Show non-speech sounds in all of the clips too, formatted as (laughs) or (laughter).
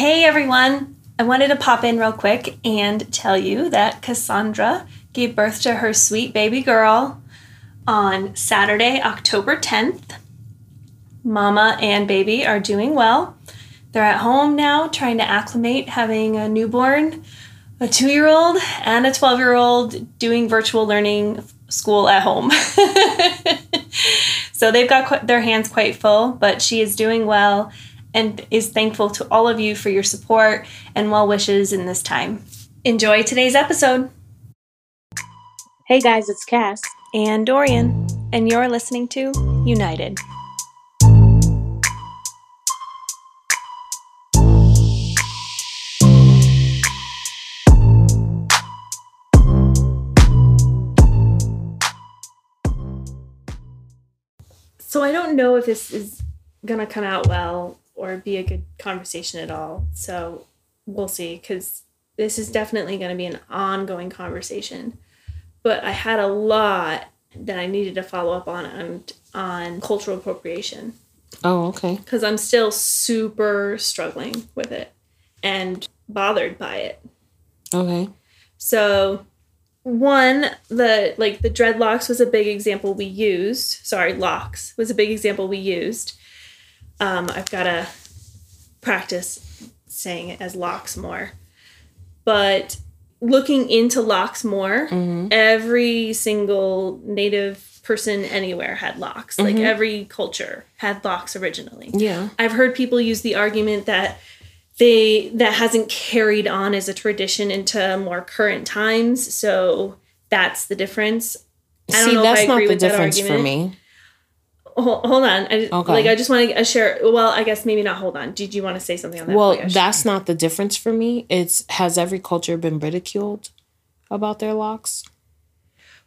Hey everyone! I wanted to pop in real quick and tell you that Cassandra gave birth to her sweet baby girl on Saturday, October 10th. Mama and baby are doing well. They're at home now trying to acclimate having a newborn, a two year old, and a 12 year old doing virtual learning school at home. (laughs) so they've got qu- their hands quite full, but she is doing well and is thankful to all of you for your support and well wishes in this time. Enjoy today's episode. Hey guys, it's Cass. And Dorian, and you're listening to United. So I don't know if this is gonna come out well or be a good conversation at all. So we'll see, because this is definitely gonna be an ongoing conversation. But I had a lot that I needed to follow up on on, on cultural appropriation Oh, okay. because I'm still super struggling with it and bothered by it. Okay. So one, the like the dreadlocks was a big example we used. Sorry, locks was a big example we used. Um, I've got to practice saying it as locks more. But looking into locks more, every single native person anywhere had locks. Like every culture had locks originally. Yeah. I've heard people use the argument that they that hasn't carried on as a tradition into more current times. So that's the difference. I don't See, that's not the that difference for me. Hold, hold on. I, Okay. Like I just want to uh, share. Well, I guess maybe not. Hold on. Did you want to say something on that? Well, that's not the difference for me. It's has every culture been ridiculed about their locks?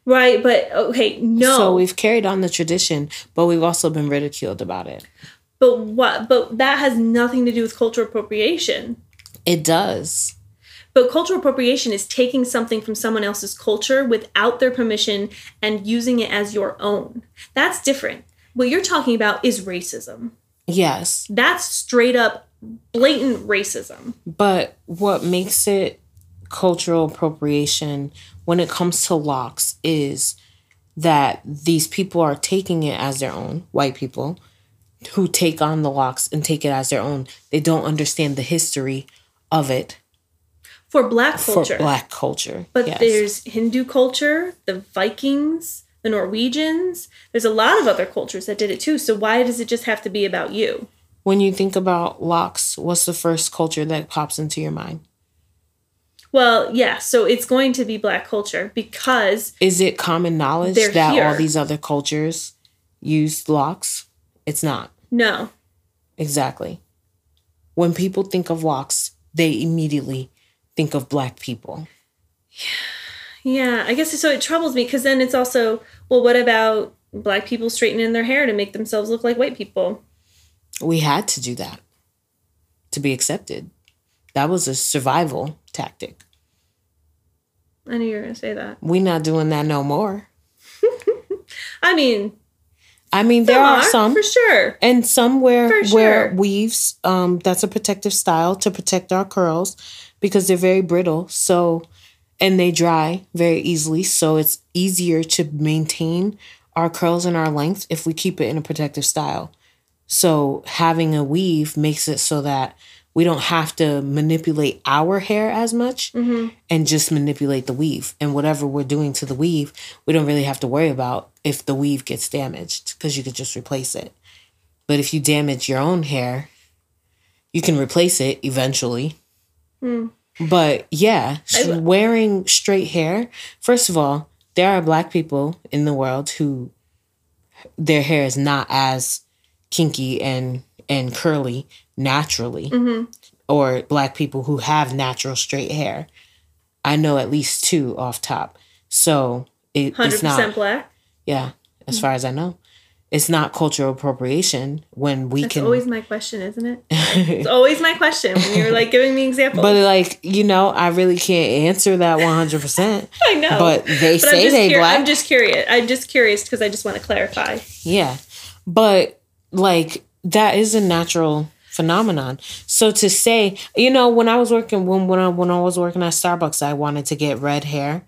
right. But okay, no. So we've carried on the tradition, but we've also been ridiculed about it. but what? But that has nothing to do with cultural appropriation. It does. But cultural appropriation is taking something from someone else's culture without their permission and using it as your own. That's different. What you're talking about is racism. Yes. That's straight up blatant racism. But what makes it cultural appropriation when it comes to locks is that these people are taking it as their own, white people who take on the locks and take it as their own. They don't understand the history of it For black culture. for black culture. But Yes. there's Hindu culture, the Vikings, the Norwegians. There's a lot of other cultures that did it too. So why does it just have to be about you? when you think about locks, what's the first culture that pops into your mind? Well, yeah, so it's going to be black culture because Is it common knowledge that all these other cultures use locks? It's not. no. Exactly. When people think of locks, they immediately think of black people. Yeah, I guess so it troubles me because then it's also, well, what about black people straightening their hair to make themselves look like white people? We had to do that to be accepted. That was a survival tactic. I knew you were going to say that. We're not doing that no more. (laughs) I mean, I mean, there are some for sure. and some where For where weaves um that's a protective style to protect our curls because they're very brittle so and they dry very easily so it's easier to maintain our curls and our length if we keep it in a protective style. So having a weave makes it so that we don't have to manipulate our hair as much mm-hmm. and just manipulate the weave. And whatever we're doing to the weave we don't really have to worry about if the weave gets damaged because you could just replace it. But if you damage your own hair, you can replace it eventually. Hmm. But yeah, wearing straight hair, first of all, there are black people in the world who their hair is not as kinky and and curly naturally or black people who have natural straight hair. I know at least two off top. So it, it's not black. yeah, as far as I know. It's not cultural appropriation when we can. That's can always my question, isn't it? It's always my question when you're like giving me (laughs) examples. But like, you know, I really can't answer that 100%. (laughs) I know. But they But say they black. I'm just curious. I'm just curious because I just want to clarify. yeah. But like that is a natural phenomenon. So to say, you know, when I was working when when I when I was working at Starbucks, I wanted to get red hair,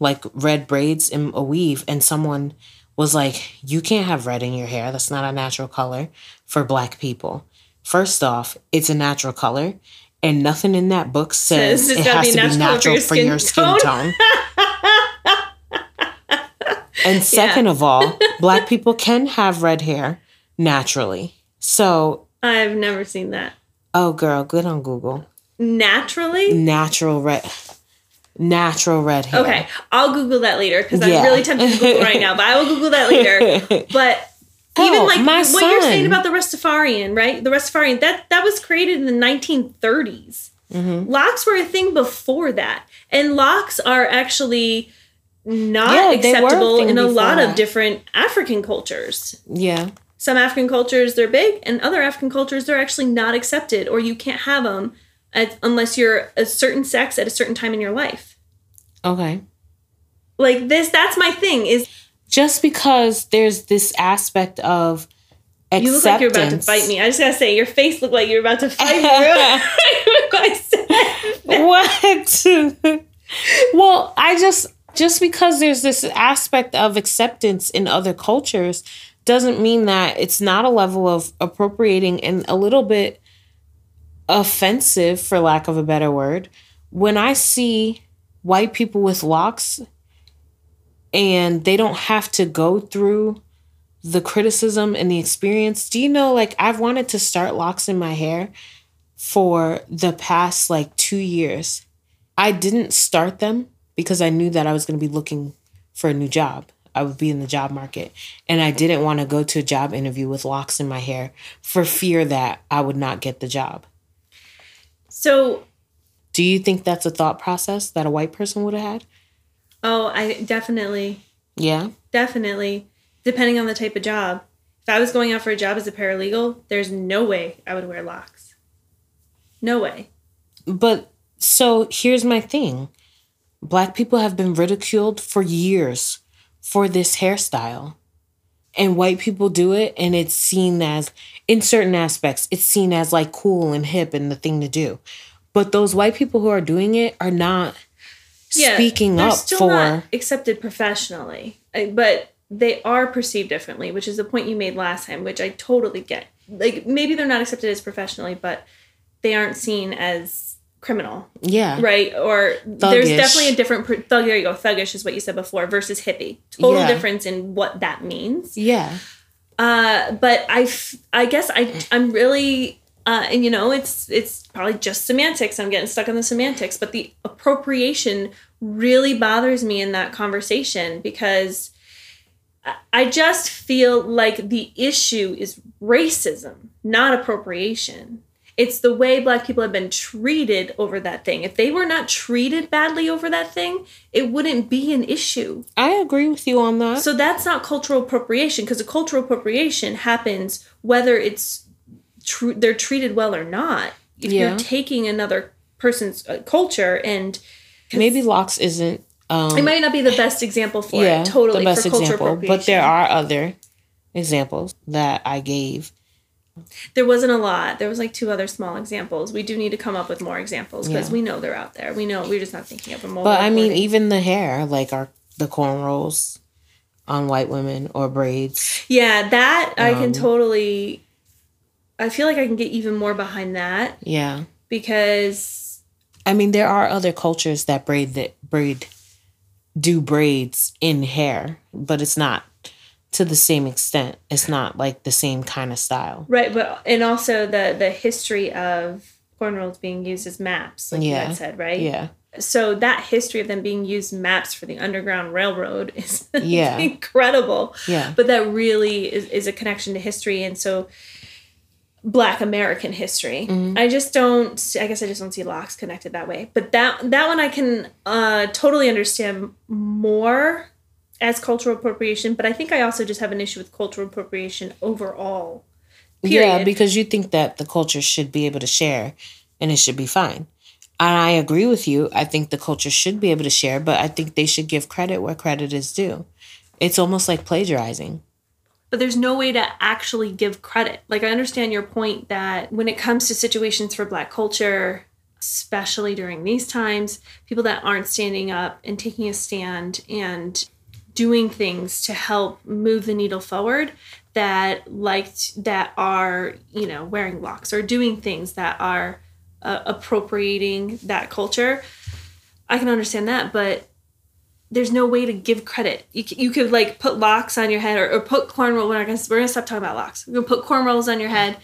like red braids in a weave, and someone was like, "You can't have red in your hair. That's not a natural color for black people." First off, it's a natural color, and nothing in that book says, Says it has be to be natural for for your your skin skin tone. (laughs) and second of all, black (laughs) people can have red hair naturally. So, I've never seen that. oh girl, good on Google. Naturally? Natural red natural red hair. Okay, I'll Google that later because Yeah. I'm really tempted to Google right now, but I will Google that later. (laughs) But even Oh, like my what you're saying about the Rastafarian, right? The Rastafarian that that was created in the 1930s. Mm-hmm. Locks were a thing before that, and locks are actually not Yeah, were a acceptable in a lot of different African cultures. Yeah. Some African cultures they're big, and other African cultures they're actually not accepted, or you can't have them unless you're a certain sex at a certain time in your life. Okay. Like this, that's my thing. Is Just because there's this aspect of acceptance. You look like you're about to fight me. I just gotta say, your face looked like you're about to fight me. I said that. what? well, I just just because there's this aspect of acceptance in other cultures doesn't mean that it's not a level of appropriating and a little bit offensive for lack of a better word when I see white people with locks and they don't have to go through the criticism and the experience. Do you know like I've wanted to start locks in my hair for the past like 2 years. I didn't start them because I knew that I was going to be looking for a new job. I would be in the job market and I didn't want to go to a job interview with locks in my hair for fear that I would not get the job. So, Do you think that's a thought process that a white person would have had? oh, I definitely, Yeah. definitely, depending on the type of job. If I was going out for a job as a paralegal, there's no way I would wear locks. No way. But so here's my thing Black people have been ridiculed for years for this hairstyle. And white people do it, and it's seen as, in certain aspects, it's seen as like cool and hip and the thing to do. But those white people who are doing it are not speaking they're up still for. not accepted professionally, but they are perceived differently, which is the point you made last time, which I totally get. Like maybe they're not accepted as professionally, but they aren't seen as criminal, yeah. right? Or there's definitely a different per- thug. There you go, thuggish is what you said before versus hippie. Total Yeah. difference in what that means. Yeah. Uh, but I, f- I guess I, I'm really, uh, and you know, it's it's probably just semantics. I'm getting stuck on the semantics, but the appropriation really bothers me in that conversation because I just feel like the issue is racism, not appropriation. It's the way black people have been treated over that thing. If they were not treated badly over that thing, it wouldn't be an issue. I agree with you on that. So that's not cultural appropriation because a cultural appropriation happens whether it's true they're treated well or not. If Yeah. you're taking another person's uh, culture and Maybe locks isn't. Um, it might not be the best example for yeah, it totally the best for example. appropriation. But there are other examples that I gave. There wasn't a lot. There was like two other small examples. We do need to come up with more examples because Yeah. we know they're out there. We know we're just not thinking of them. But we're I mean, even the hair, like our the cornrows on white women or braids. yeah, that I can Um, totally. I feel like I can get even more behind that Yeah, because I mean, there are other cultures that braid that braid do braids in hair, but it's not to the same extent. It's not like the same kind of style. Right, but and also the the history of cornrows being used as maps, like you had said, right? Yeah, So that history of them being used maps for the Underground Railroad is (laughs) Yeah. incredible. yeah, But that really is, is a connection to history, and so Black American history. Mm-hmm. I just don't. I guess I just don't see locks connected that way. But that that one I can uh, totally understand more as cultural appropriation. But I think I also just have an issue with cultural appropriation overall. yeah. Because you think that the culture should be able to share, and it should be fine. And I agree with you. I think the culture should be able to share, but I think they should give credit where credit is due. It's almost like plagiarizing. but there's no way to actually give credit. Like, I understand your point that when it comes to situations for Black culture, especially during these times, people that aren't standing up and taking a stand and doing things to help move the needle forward that liked that are you know wearing locks or doing things that are uh, appropriating that culture i can understand that but there's no way to give credit. You, you could like put locks on your head or, or put cornrows. We're gonna we're gonna stop talking about locks. We're gonna put cornrows on your head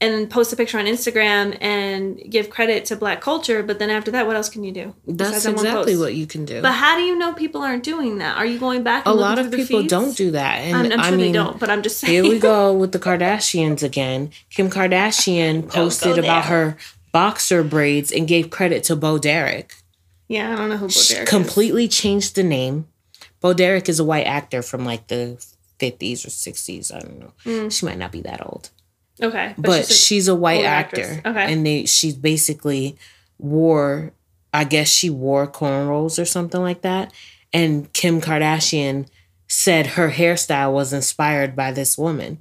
and post a picture on Instagram and give credit to black culture. But then after that, what else can you do? That's exactly what you can do. But how do you know people aren't doing that? Are you going back? a lot of people don't do that, and I'm, I'm sure I mean, they don't. But I'm just saying. here we go with the Kardashians again. Kim Kardashian posted about her boxer braids and gave credit to Bo Derek. Yeah, I don't know who Bo Derek completely is. changed the name. Bo Derek is a white actor from like the 50s or 60s. I don't know. Mm. She might not be that old. Okay. But, but she's, a, she's, a, white actor. Actress. Okay. And they she's basically wore I guess she wore cornrows or something like that. And Kim Kardashian said her hairstyle was inspired by this woman,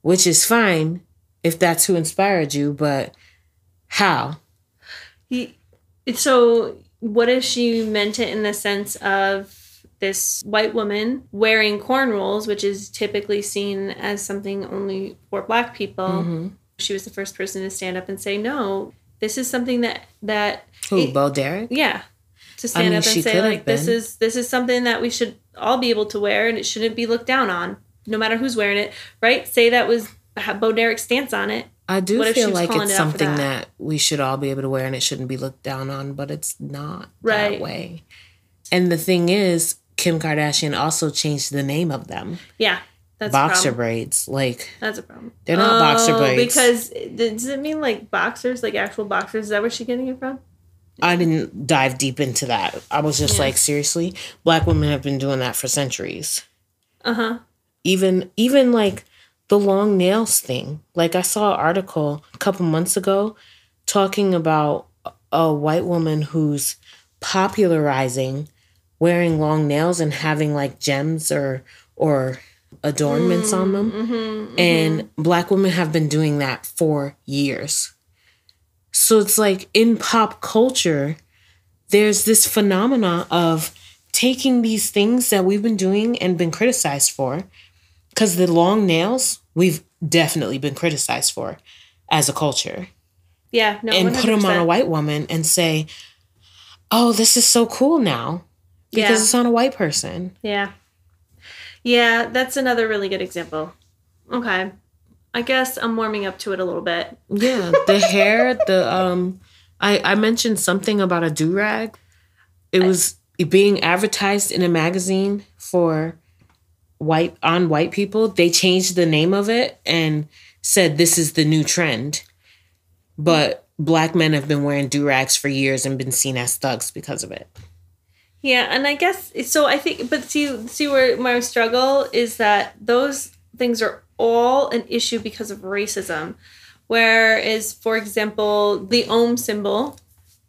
which is fine if that's who inspired you, but how? He, so what if she meant it in the sense of this white woman wearing cornrows, which is typically seen as something only for black people? Mm-hmm. She was the first person to stand up and say, "No, this is something that that." Who, it, Bo Derek? Yeah, to stand I mean, up and say like, "This is this is something that we should all be able to wear, and it shouldn't be looked down on, no matter who's wearing it." Right? Say that was Bo Derek's stance on it. I do what feel like it's it something that? that? we should all be able to wear and it shouldn't be looked down on, but it's not right. that way. And the thing is, Kim Kardashian also changed the name of them. Yeah. That's boxer braids. Like That's a problem. They're not oh, boxer braids. Because does it mean like boxers, like actual boxers? Is that where she getting it from? I didn't dive deep into that. I was just yeah. like, seriously, black women have been doing that for centuries. Uh-huh. Even even like the long nails thing. Like I saw an article a couple months ago talking about a white woman who's popularizing wearing long nails and having like gems or or adornments mm, on them. Mm-hmm, mm-hmm. And black women have been doing that for years. So it's like in pop culture, there's this phenomena of taking these things that we've been doing and been criticized for because the long nails we've definitely been criticized for as a culture. Yeah, no, and 100%. put them on a white woman and say, "Oh, this is so cool now," because yeah. it's on a white person. Yeah, yeah, that's another really good example. Okay, I guess I'm warming up to it a little bit. Yeah, the (laughs) hair, the um, I I mentioned something about a do rag. It was being advertised in a magazine for white on white people, they changed the name of it and said this is the new trend. But black men have been wearing do-rags for years and been seen as thugs because of it. Yeah, and I guess so I think but see see where my struggle is that those things are all an issue because of racism. Whereas, for example, the Om symbol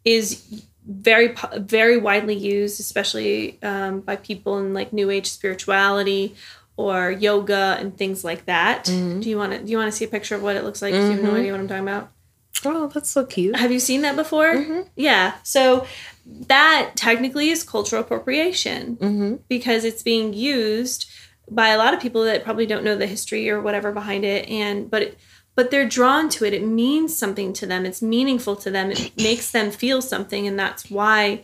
is very very widely used, especially um, by people in like New Age spirituality or yoga and things like that. Mm-hmm. Do you want to do you want to see a picture of what it looks like? Mm-hmm. Do you have no mm-hmm. idea what I'm talking about? Oh, that's so cute. Have you seen that before? Mm-hmm. Yeah. So that technically is cultural appropriation mm-hmm. because it's being used by a lot of people that probably don't know the history or whatever behind it and but it, but they're drawn to it. It means something to them. It's meaningful to them. It (clears throat) makes them feel something, and that's why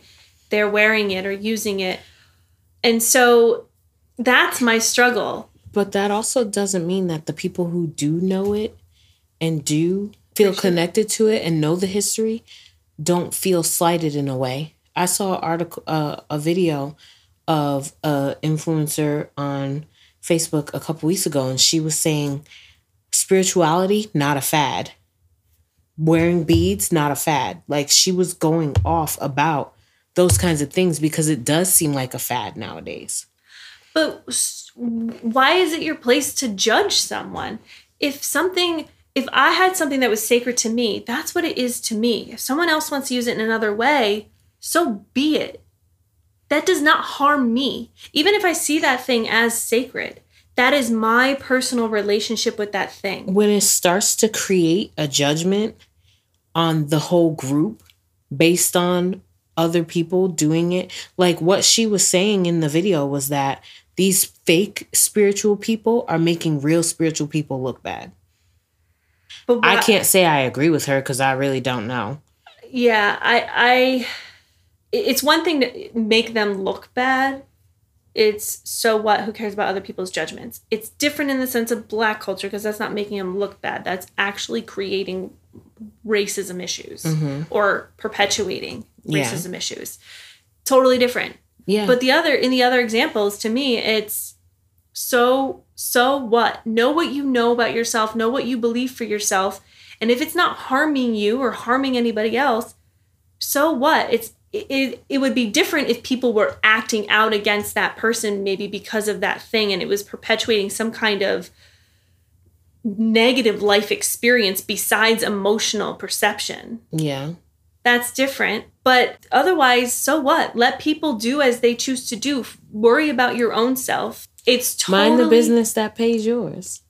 they're wearing it or using it. And so that's my struggle. But that also doesn't mean that the people who do know it and do feel sure. connected to it and know the history don't feel slighted in a way. I saw an article, uh, a video of a influencer on Facebook a couple weeks ago, and she was saying spirituality, not a fad. Wearing beads, not a fad. Like she was going off about those kinds of things because it does seem like a fad nowadays. But why is it your place to judge someone? If something, if I had something that was sacred to me, that's what it is to me. If someone else wants to use it in another way, so be it. That does not harm me. Even if I see that thing as sacred, That is my personal relationship with that thing. When it starts to create a judgment on the whole group based on other people doing it, like what she was saying in the video was that these fake spiritual people are making real spiritual people look bad. But I can't say I agree with her because I really don't know. Yeah, I, I, it's one thing to make them look bad. It's so what? Who cares about other people's judgments? It's different in the sense of black culture because that's not making them look bad. That's actually creating racism issues mm-hmm. or perpetuating racism yeah. issues. Totally different. Yeah. But the other in the other examples, to me, it's so so what? Know what you know about yourself, know what you believe for yourself. And if it's not harming you or harming anybody else, so what? It's it, it would be different if people were acting out against that person maybe because of that thing and it was perpetuating some kind of negative life experience besides emotional perception. Yeah. That's different. But otherwise, so what? Let people do as they choose to do. Worry about your own self. It's totally mind the business that pays yours.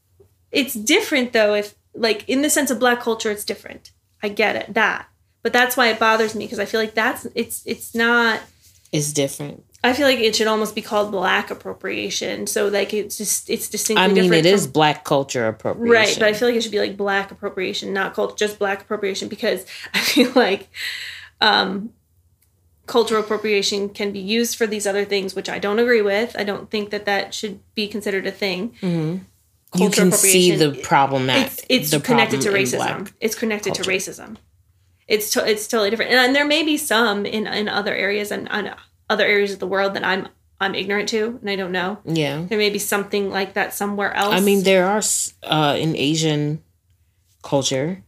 It's different though if like in the sense of black culture it's different. I get it. That. But that's why it bothers me because I feel like that's it's it's not it's different. I feel like it should almost be called black appropriation. So like it's just it's distinctly. I mean, it from, is black culture appropriation, right? But I feel like it should be like black appropriation, not called just black appropriation, because (laughs) I feel like um, cultural appropriation can be used for these other things, which I don't agree with. I don't think that that should be considered a thing. Mm-hmm. You can see the problem that it's, it's the connected to racism. It's connected culture. to racism. It's to, it's totally different, and, and, there may be some in in other areas and other areas of the world that I'm I'm ignorant to and I don't know. Yeah, there may be something like that somewhere else. I mean, there are uh, in Asian culture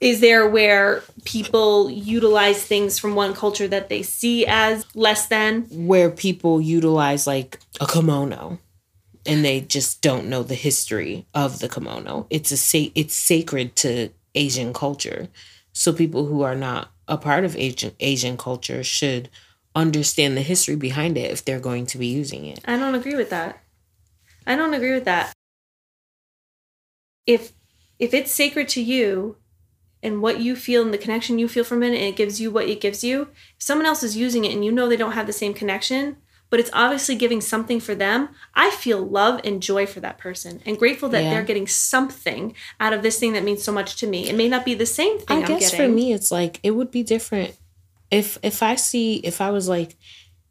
is there where people utilize things from one culture that they see as less than? Where people utilize like a kimono and they just don't know the history of the kimono. It's a sa- it's sacred to asian culture. So people who are not a part of asian asian culture should understand the history behind it if they're going to be using it. I don't agree with that. I don't agree with that. If if it's sacred to you and what you feel and the connection you feel from it and it gives you what it gives you. If someone else is using it and you know they don't have the same connection but it's obviously giving something for them i feel love and joy for that person and grateful that yeah. they're getting something out of this thing that means so much to me. It may not be the same thing i guess for me it's like it would be different if if i see if i was like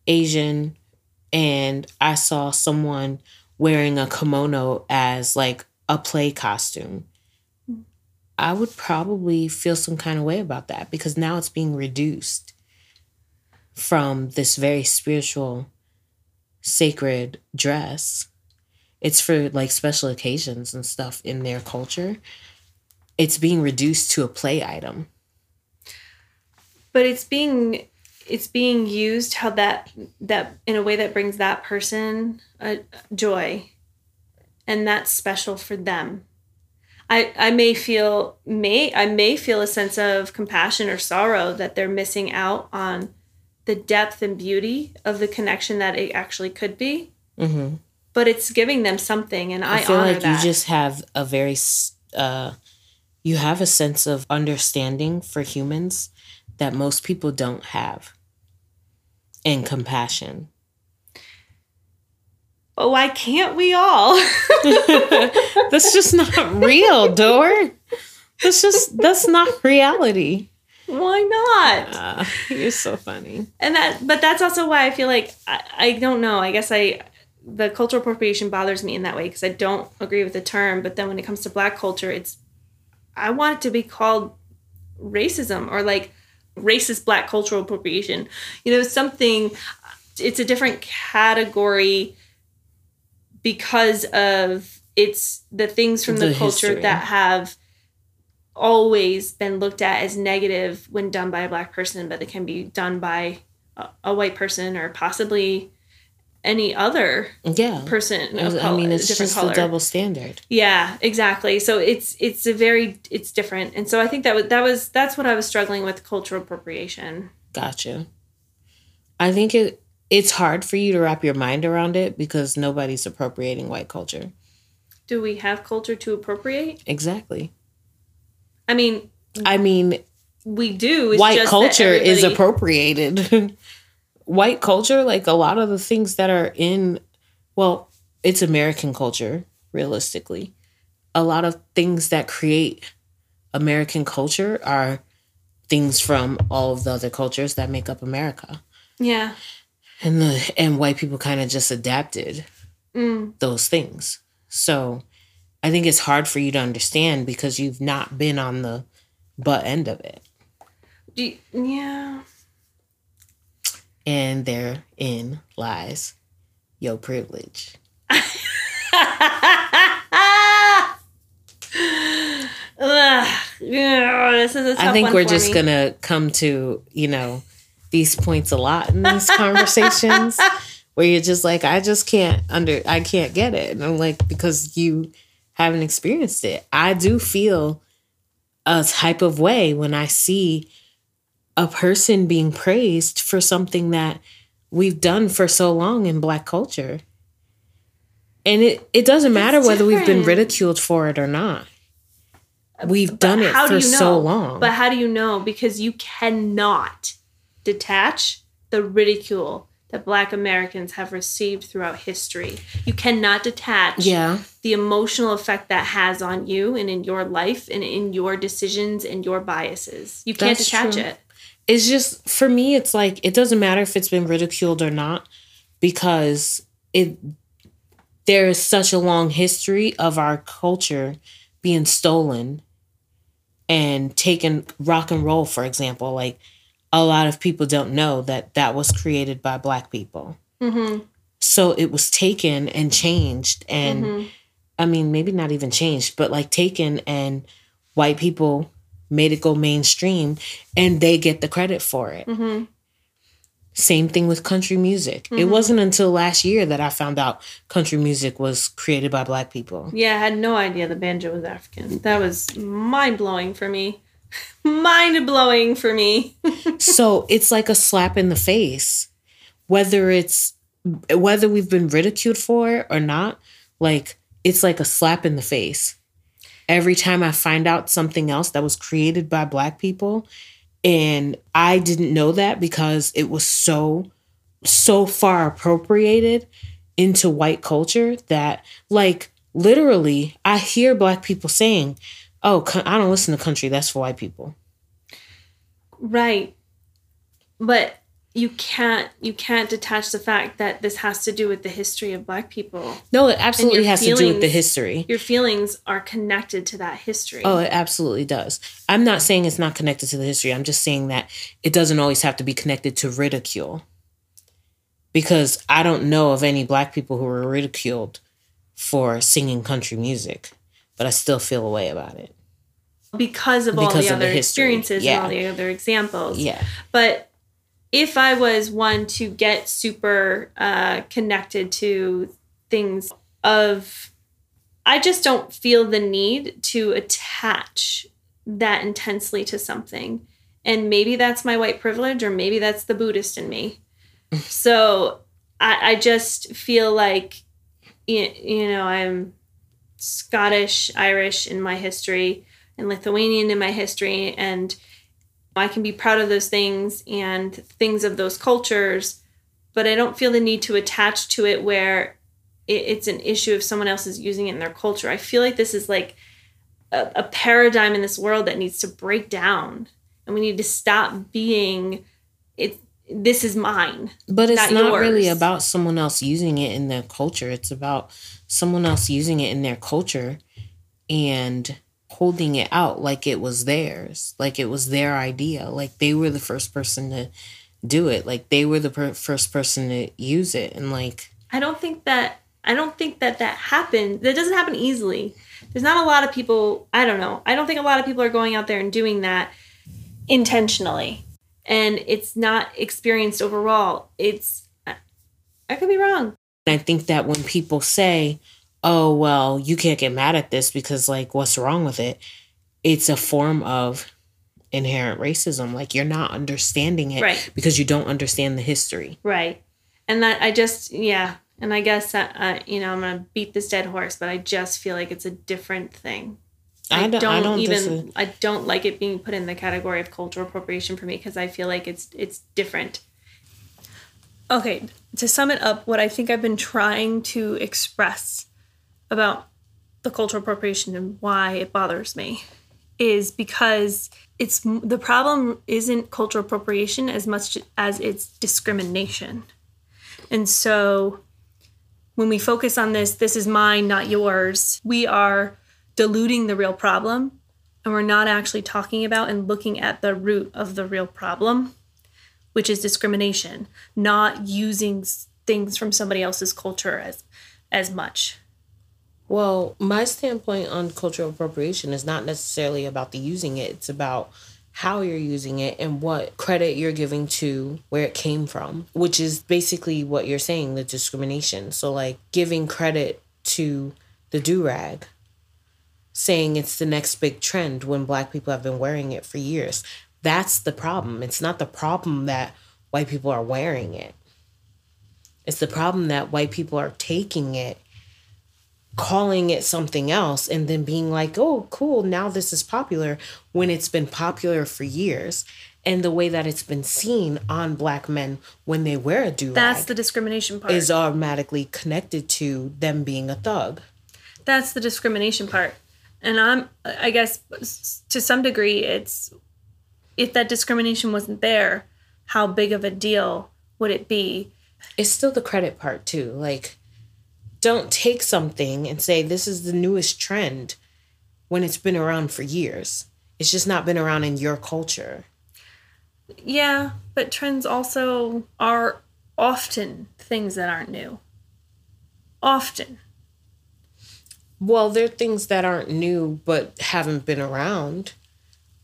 asian and i saw someone wearing a kimono as like a play costume I would probably feel some kind of way about that because now it's being reduced from this very spiritual, sacred dress. It's for like special occasions and stuff in their culture. It's being reduced to a play item. But it's being it's being used how that that in a way that brings that person a joy and that's special for them I, I may feel may I may feel a sense of compassion or sorrow that they're missing out on the depth and beauty of the connection that it actually could be. Mm-hmm. But it's giving them something, and I, I feel like that. you just have a very uh, you have a sense of understanding for humans that most people don't have, and compassion. But why can't we all? (laughs) that's just not real, Dor. That's just that's not reality. Why not? Uh, you're so funny. And that, but that's also why I feel like I, I don't know. I guess I the cultural appropriation bothers me in that way because I don't agree with the term. But then when it comes to Black culture, it's I want it to be called racism or like racist Black cultural appropriation. You know, something. It's a different category because of it's the things from the, the culture history. that have always been looked at as negative when done by a black person, but it can be done by a, a white person or possibly any other yeah person I mean, it's just color. a double standard. Yeah, exactly. So it's it's a very it's different, and so I think that was that was that's what I was struggling with cultural appropriation. Gotcha. I think it it's hard for you to wrap your mind around it because nobody's appropriating white culture. Do we have culture to appropriate? Exactly. I mean, I mean, we do. It's white culture is appropriated. (laughs) white culture, like a lot of the things that are in, well, it's American culture, realistically. A lot of things that create American culture are things from all of the other cultures that make up America. Yeah. And the and white people kind of just adapted Mm. those things. So I think it's hard for you to understand because you've not been on the butt end of it. Do you- yeah. And therein lies your privilege. (laughs) Ugh. This is a tough I think we're just me. gonna come to, you know, these points a lot in these (laughs) conversations where you're just like, I just can't under I can't get it. And I'm like, because you haven't experienced it. I do feel a type of way when I see a person being praised for something that we've done for so long in black culture. And it, it doesn't matter It's whether we've been ridiculed for it or not. Uh, we've done it how do for you so long. But how do you know? Because you cannot detach the ridicule that Black Americans have received throughout history. You cannot detach yeah. the emotional effect that has on you and in your life and in your decisions and your biases. You can't That's detach true. it. it's just for me it's like it doesn't matter if it's been ridiculed or not because it there is such a long history of our culture being stolen and taken rock and roll for example like a lot of people don't know that that was created by black people Mm-hmm. so it was taken and changed and Mhm. I mean, maybe not even changed, but like taken and white people made it go mainstream and they get the credit for it. Mhm. Same thing with country music. It Mhm. wasn't until last year that I found out country music was created by black people. Yeah, I had no idea the banjo was African. That was mind blowing for me. Mind blowing for me. (laughs) so it's like a slap in the face, whether it's whether we've been ridiculed for it or not. Like it's like a slap in the face. Every time I find out something else that was created by black people, and I didn't know that because it was so so far appropriated into white culture that like literally I hear black people saying, "Oh, I don't listen to country. That's for white people." Right. But you can't you can't detach the fact that this has to do with the history of black people. No, it absolutely has to do with the history. Your feelings are connected to that history. Oh, it absolutely does. I'm not saying it's not connected to the history. I'm just saying that it doesn't always have to be connected to ridicule. Because I don't know of any black people who were ridiculed for singing country music, but I still feel a way about it. because of all the of other history, experiences yeah. and all the other examples. Yeah. But if I was one to get super uh, connected to things of, I just don't feel the need to attach that intensely to something. And maybe that's my white privilege, or maybe that's the Buddhist in me. (laughs) so I, I just feel like, y- you know, I'm Scottish, Irish in my history, and Lithuanian in my history, and I can be proud of those things and things of those cultures, but I don't feel the need to attach to it where it's an issue if someone else is using it in their culture. I feel like this is like a, a paradigm in this world that needs to break down, and we need to stop being it. This is mine. But it's Not not, really about someone else using it in their culture. It's about someone else using it in their culture and holding it out like it was theirs, like it was their idea, like they were the first person to do it, like they were the per- first person to use it, and like I don't think that I don't think that that happens. That doesn't happen easily. There's not a lot of people. I don't know. I don't think a lot of people are going out there and doing that intentionally, and it's not experienced overall. It's I- could be wrong. I think that when people say, "Oh, well, you can't get mad at this because like what's wrong with it?" It's a form of inherent racism. Like you're not understanding it Right. because you don't understand the history. Right. and that I just yeah, and I guess uh, uh, you know I'm gonna beat this dead horse, but I just feel like it's a different thing. I, don't, I don't even dis- I don't like it being put in the category of cultural appropriation for me because I feel like it's it's different. Okay, to sum it up, what I think I've been trying to express about the cultural appropriation and why it bothers me is because it's the problem isn't cultural appropriation as much as it's discrimination. And so when we focus on this, this is mine, not yours, we are diluting the real problem and we're not actually talking about and looking at the root of the real problem, which is discrimination, not using things from somebody else's culture as as much. Well, my standpoint on cultural appropriation is not necessarily about the using it, it's about how you're using it and what credit you're giving to where it came from, which is basically what you're saying the discrimination. So, like giving credit to the do rag, saying it's the next big trend when black people have been wearing it for years. That's the problem. It's not the problem that white people are wearing it, it's the problem that white people are taking it calling it something else and then being like, oh, cool, now this is popular when it's been popular for years. And the way that it's been seen on black men when they wear a do That's the discrimination part. Is automatically connected to them being a thug. That's the discrimination part. And I'm, I guess, to some degree, it's if that discrimination wasn't there, how big of a deal would it be? It's still the credit part, too. Like, don't take something and say this is the newest trend when it's been around for years. It's just not been around in your culture. Yeah, but trends also are often things that aren't new. Often. Well, they're things that aren't new but haven't been around,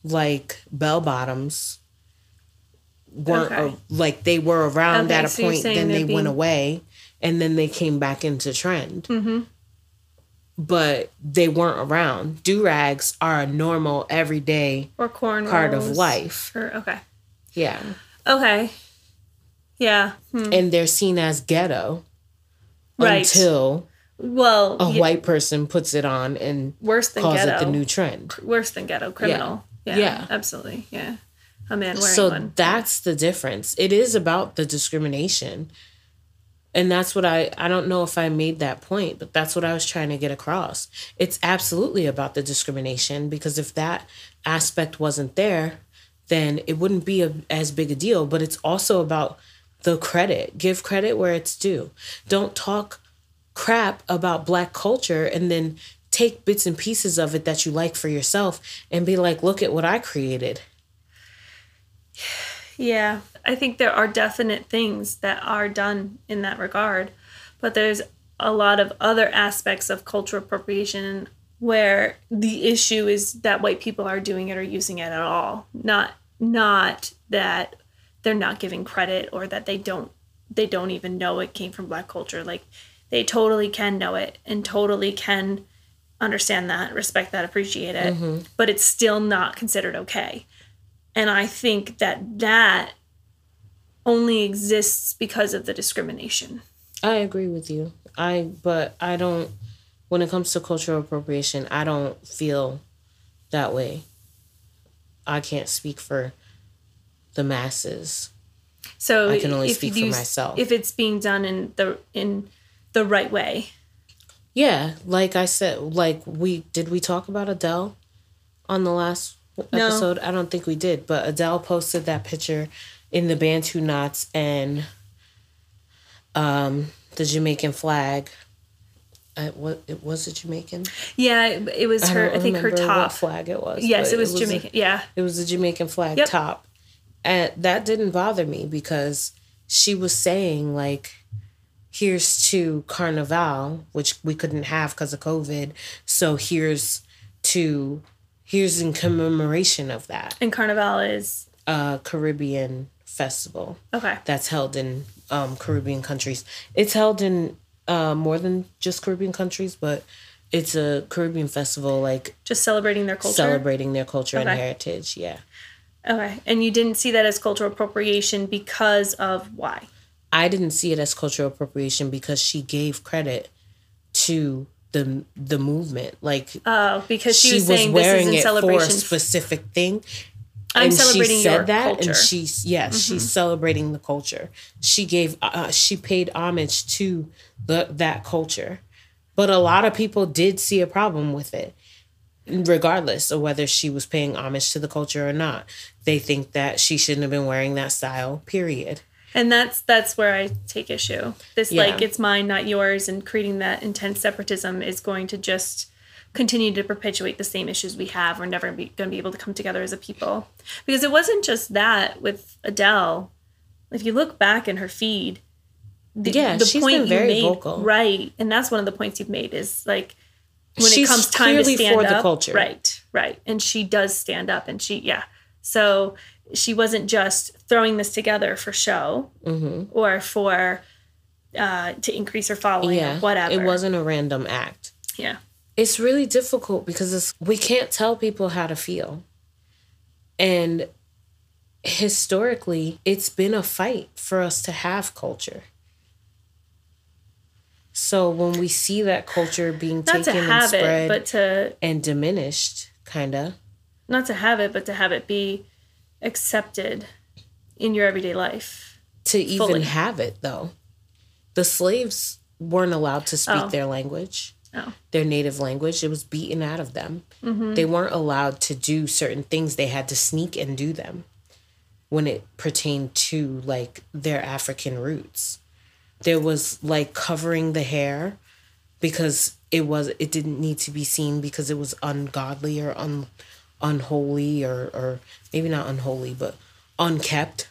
like bell bottoms weren't okay. a, like they were around okay, at a so point, then they being... went away and then they came back into trend. Mm-hmm. But they weren't around. Do rags are a normal, everyday or corn part of life. Or, okay. Yeah. Okay. Yeah. Hmm. And they're seen as ghetto right. until well a yeah. white person puts it on and worse than calls ghetto. it the new trend. Worse than ghetto criminal. Yeah. Yeah. yeah. Absolutely. Yeah. A man wearing so one. that's the difference. It is about the discrimination and that's what I I don't know if I made that point, but that's what I was trying to get across. It's absolutely about the discrimination because if that aspect wasn't there, then it wouldn't be a, as big a deal, but it's also about the credit. Give credit where it's due. Don't talk crap about black culture and then take bits and pieces of it that you like for yourself and be like, "Look at what I created." Yeah. I think there are definite things that are done in that regard, but there's a lot of other aspects of cultural appropriation where the issue is that white people are doing it or using it at all, not not that they're not giving credit or that they don't they don't even know it came from black culture. Like they totally can know it and totally can understand that, respect that, appreciate it, mm-hmm. but it's still not considered okay. And I think that that only exists because of the discrimination. I agree with you. I but I don't when it comes to cultural appropriation, I don't feel that way. I can't speak for the masses. So I can only speak for myself. If it's being done in the in the right way. Yeah, like I said, like we did we talk about Adele on the last episode? No. I don't think we did, but Adele posted that picture in the Bantu knots and um, the Jamaican flag. Uh, what it was it Jamaican? Yeah, it was her. I, I think her top flag it was. Yes, it was, it was Jamaican. A, yeah, it was a Jamaican flag yep. top, and that didn't bother me because she was saying like, "Here's to Carnival, which we couldn't have because of COVID. So here's to here's in commemoration of that." And Carnival is a Caribbean festival. Okay. That's held in um, Caribbean countries. It's held in uh, more than just Caribbean countries, but it's a Caribbean festival, like just celebrating their culture. Celebrating their culture okay. and heritage. Yeah. Okay, and you didn't see that as cultural appropriation because of why? I didn't see it as cultural appropriation because she gave credit to the the movement. Like Oh, because she, was saying this is in for a specific thing. I'm and celebrating she said that, culture. Mm-hmm. and she's yeah, she's celebrating the culture. She gave uh, she paid homage to the that culture, but a lot of people did see a problem with it, regardless of whether she was paying homage to the culture or not. They think that she shouldn't have been wearing that style. Period. And that's that's where I take issue. This Yeah. like it's mine, not yours, and creating that intense separatism is going to just continue to perpetuate the same issues we have. We're never be, going to be able to come together as a people because it wasn't just that with Adele. If you look back in her feed, the, Yeah, the she's point been very made, vocal. right? And that's one of the points you've made is like when She's it comes time to stand for the up, culture. right? Right, and she does stand up, and she yeah. So she wasn't just throwing this together for show or for uh, to increase her following Yeah, or whatever. It wasn't a random act. Yeah. it's really difficult because it's, we can't tell people how to feel. And historically, it's been a fight for us to have culture. So when we see that culture being Not to taken and spread it, but to and diminished, kind of, not to have it, but to have it be accepted in your everyday life. to even Fully. have it though, the slaves weren't allowed to speak Oh. their language. Oh. their native language. It was beaten out of them. Mm-hmm. They weren't allowed to do certain things. They had to sneak and do them when it pertained to like their African roots. There was like covering the hair because it was it didn't need to be seen because it was ungodly or un, unholy or or maybe not unholy but unkept.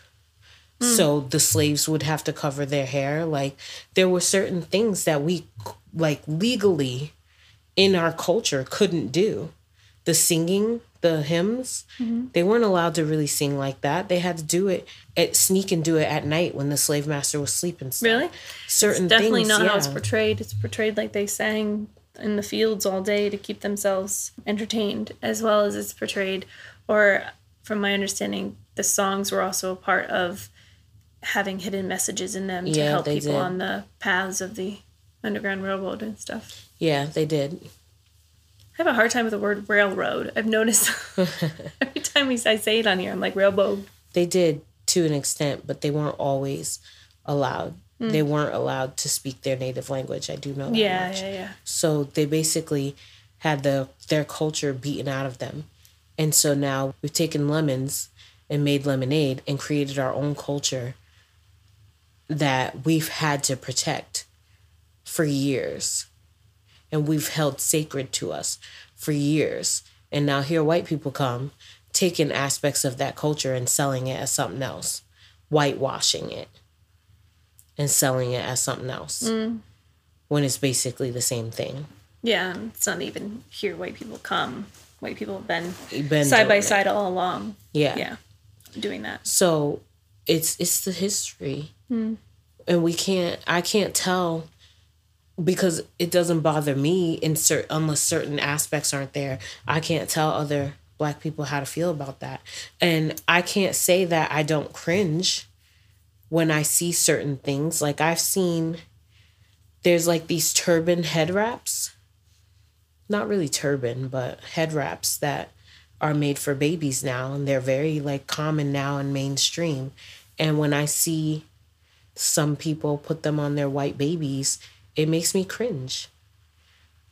Hmm. So the slaves would have to cover their hair. Like there were certain things that we like legally in our culture couldn't do. The singing, the hymns, mm-hmm. they weren't allowed to really sing like that. They had to do it at sneak and do it at night when the slave master was sleeping. Really? Certain Definitely things, not how it's portrayed. It's portrayed like they sang in the fields all day to keep themselves entertained, as well as it's portrayed, or from my understanding, the songs were also a part of having hidden messages in them to Yeah, help people did. on the paths of the Underground Railroad and stuff. Yeah, they did. I have a hard time with the word railroad. I've noticed (laughs) every time we I say it on here, I'm like railroad. They did to an extent, but they weren't always allowed. Mm. They weren't allowed to speak their native language. I do know that. Yeah, much. yeah, yeah. So they basically had the their culture beaten out of them. And so now we've taken lemons and made lemonade and created our own culture that we've had to protect for years. And we've held sacred to us for years. And now here white people come taking aspects of that culture and selling it as something else, whitewashing it and selling it as something else mm. when it's basically the same thing. Yeah, it's not even here. White people come. White people have been Been side by it. side all along. Yeah. Yeah, doing that. So it's it's the history, mm. and we can't. I can't tell because it doesn't bother me in cer- unless certain aspects aren't there. I can't tell other black people how to feel about that, and I can't say that I don't cringe when I see certain things. Like I've seen, there's like these turban head wraps. Not really turban, but head wraps that are made for babies now and they're very like common now and mainstream and when i see some people put them on their white babies it makes me cringe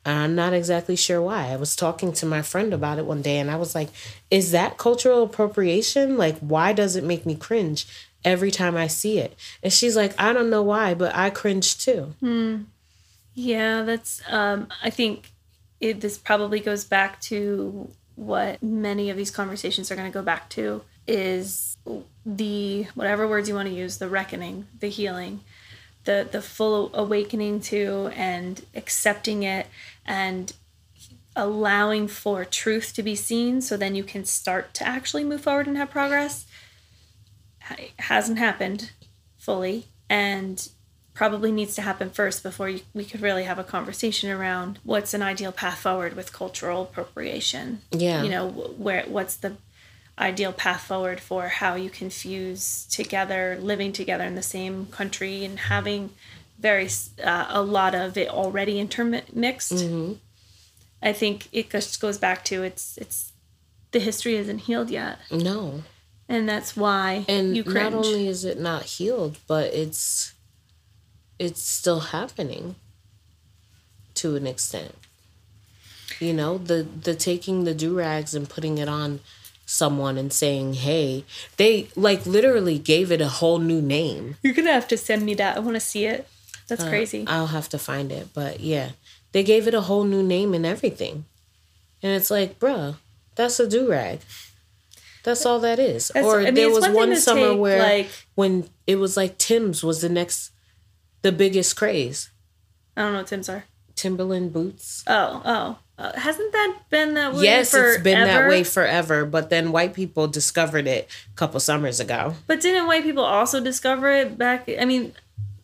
and i'm not exactly sure why i was talking to my friend about it one day and i was like is that cultural appropriation like why does it make me cringe every time i see it and she's like i don't know why but i cringe too Yeah, that's. Um, I think it. This probably goes back to what many of these conversations are going to go back to is the whatever words you want to use, the reckoning, the healing, the the full awakening to and accepting it and allowing for truth to be seen so then you can start to actually move forward and have progress hasn't happened fully and probably needs to happen first before you, we could really have a conversation around what's an ideal path forward with cultural appropriation Yeah. you know where what's the ideal path forward for how you can fuse together, living together in the same country and having very uh, a lot of it already intermixed. Mm-hmm. I think it just goes back to it's it's the history isn't healed yet, No. And that's why And you cringe. not only is it not healed, but it's it's still happening to an extent. You know, the the taking the do rags and putting it on someone and saying, "Hey," they like literally gave it a whole new name. You're gonna have to send me that. I want to see it. That's Uh, crazy. I'll have to find it, but yeah, they gave it a whole new name and everything, and it's like, bruh, that's a do rag. That's all that is. That's- or I mean, there was one one summer take, where like- when it was like Tim's was the next, the biggest craze. I don't know what Tim's are. Timberland boots. Oh, oh. Uh, hasn't that been that way yes, it's been that forever? way forever. But then white people discovered it a couple summers ago. But didn't white people also discover it back? I mean,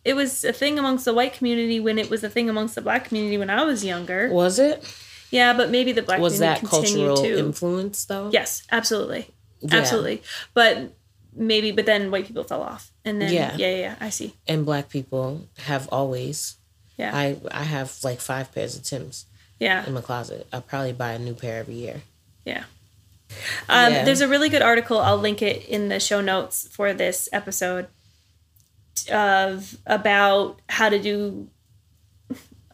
it was a thing amongst the white community when it was a thing amongst the black community when I was younger. Was it? Yeah, but maybe the black Was that continued cultural to. influence though? yes, absolutely, Yeah. absolutely. But maybe, but then white people fell off, and then Yeah. yeah, yeah, yeah I see. And black people have always. Yeah, I I have like five pairs of Tim's yeah, in my closet. I'll probably buy a new pair every year. yeah. Um, Yeah. There's a really good article. I'll link it in the show notes for this episode of about how to do.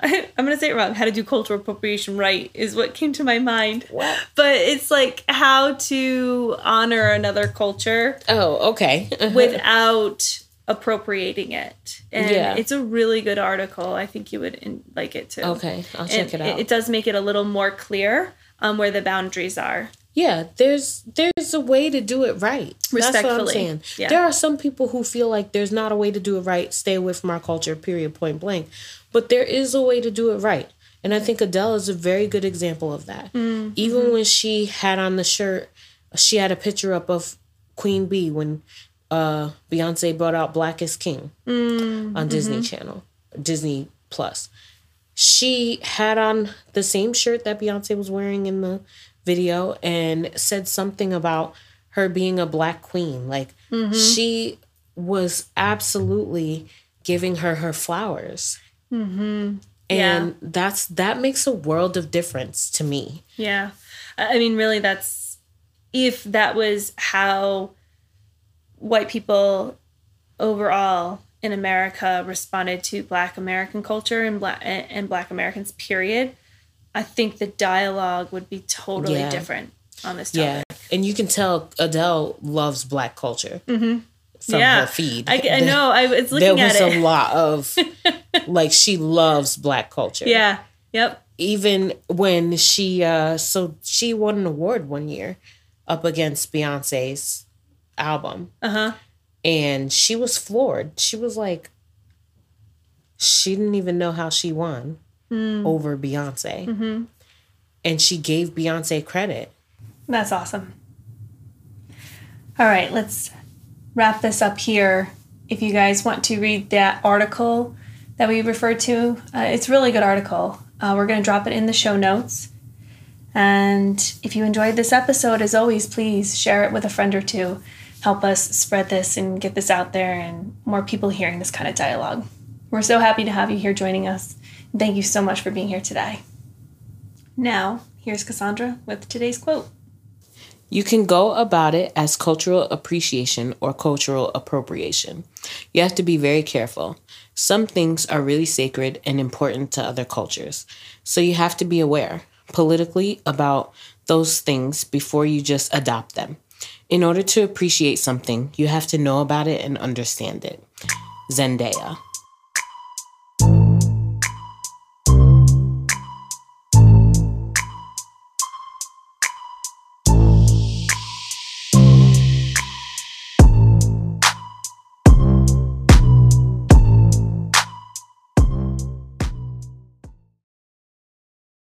I, (laughs) I'm gonna say it wrong. How to do cultural appropriation right is what came to my mind. What? But it's like how to honor another culture Oh, okay. without appropriating it. And Yeah. it's a really good article. I think you would in, like it too. okay, I'll And check it out. It, does make it a little more clear um, where the boundaries are. Yeah, there's there's a way to do it right. That's what I'm Respectfully. saying. Yeah. There are some people who feel like there's not a way to do it right. Stay away from our culture. Period. Point blank. But there is a way to do it right. And I think Adele is a very good example of that. Mm-hmm. Even when she had on the shirt, she had a picture up of Queen Bey when uh, Beyonce brought out Black is King Mm-hmm. on Disney Channel, Disney Plus. She had on the same shirt that Beyonce was wearing in the video and said something about her being a black queen. Like Mm-hmm. she was absolutely giving her her flowers. And Yeah. that's that makes a world of difference to me. Yeah. I I mean, really, that's if that was how white people overall in America responded to Black American culture and Black and Black Americans. Period. I think the dialogue would be totally Yeah. different on this Yeah. topic. And you can tell Adele loves black culture from yeah, her feed. I, I know. I was looking there looking was at a lot of (laughs) like she loves black culture. Yeah. Yep. Even when she uh so she won an award one year up against Beyonce's album Uh huh. and she was floored. She was like she didn't even know how she won over Beyonce. And she gave Beyonce credit. That's awesome. All right, let's wrap this up here. If you guys want to read that article that we referred to, uh, it's a really good article. Uh, we're going to drop it in the show notes. And if you enjoyed this episode, as always, please share it with a friend or two. Help us spread this and get this out there and more people hearing this kind of dialogue. We're so happy to have you here joining us. Thank you so much for being here today. Now, here's Cassandra with today's quote. You can go about it as cultural appreciation or cultural appropriation. You have to be very careful. Some things are really sacred and important to other cultures. So you have to be aware politically about those things before you just adopt them. In order to appreciate something, you have to know about it and understand it. Zendaya.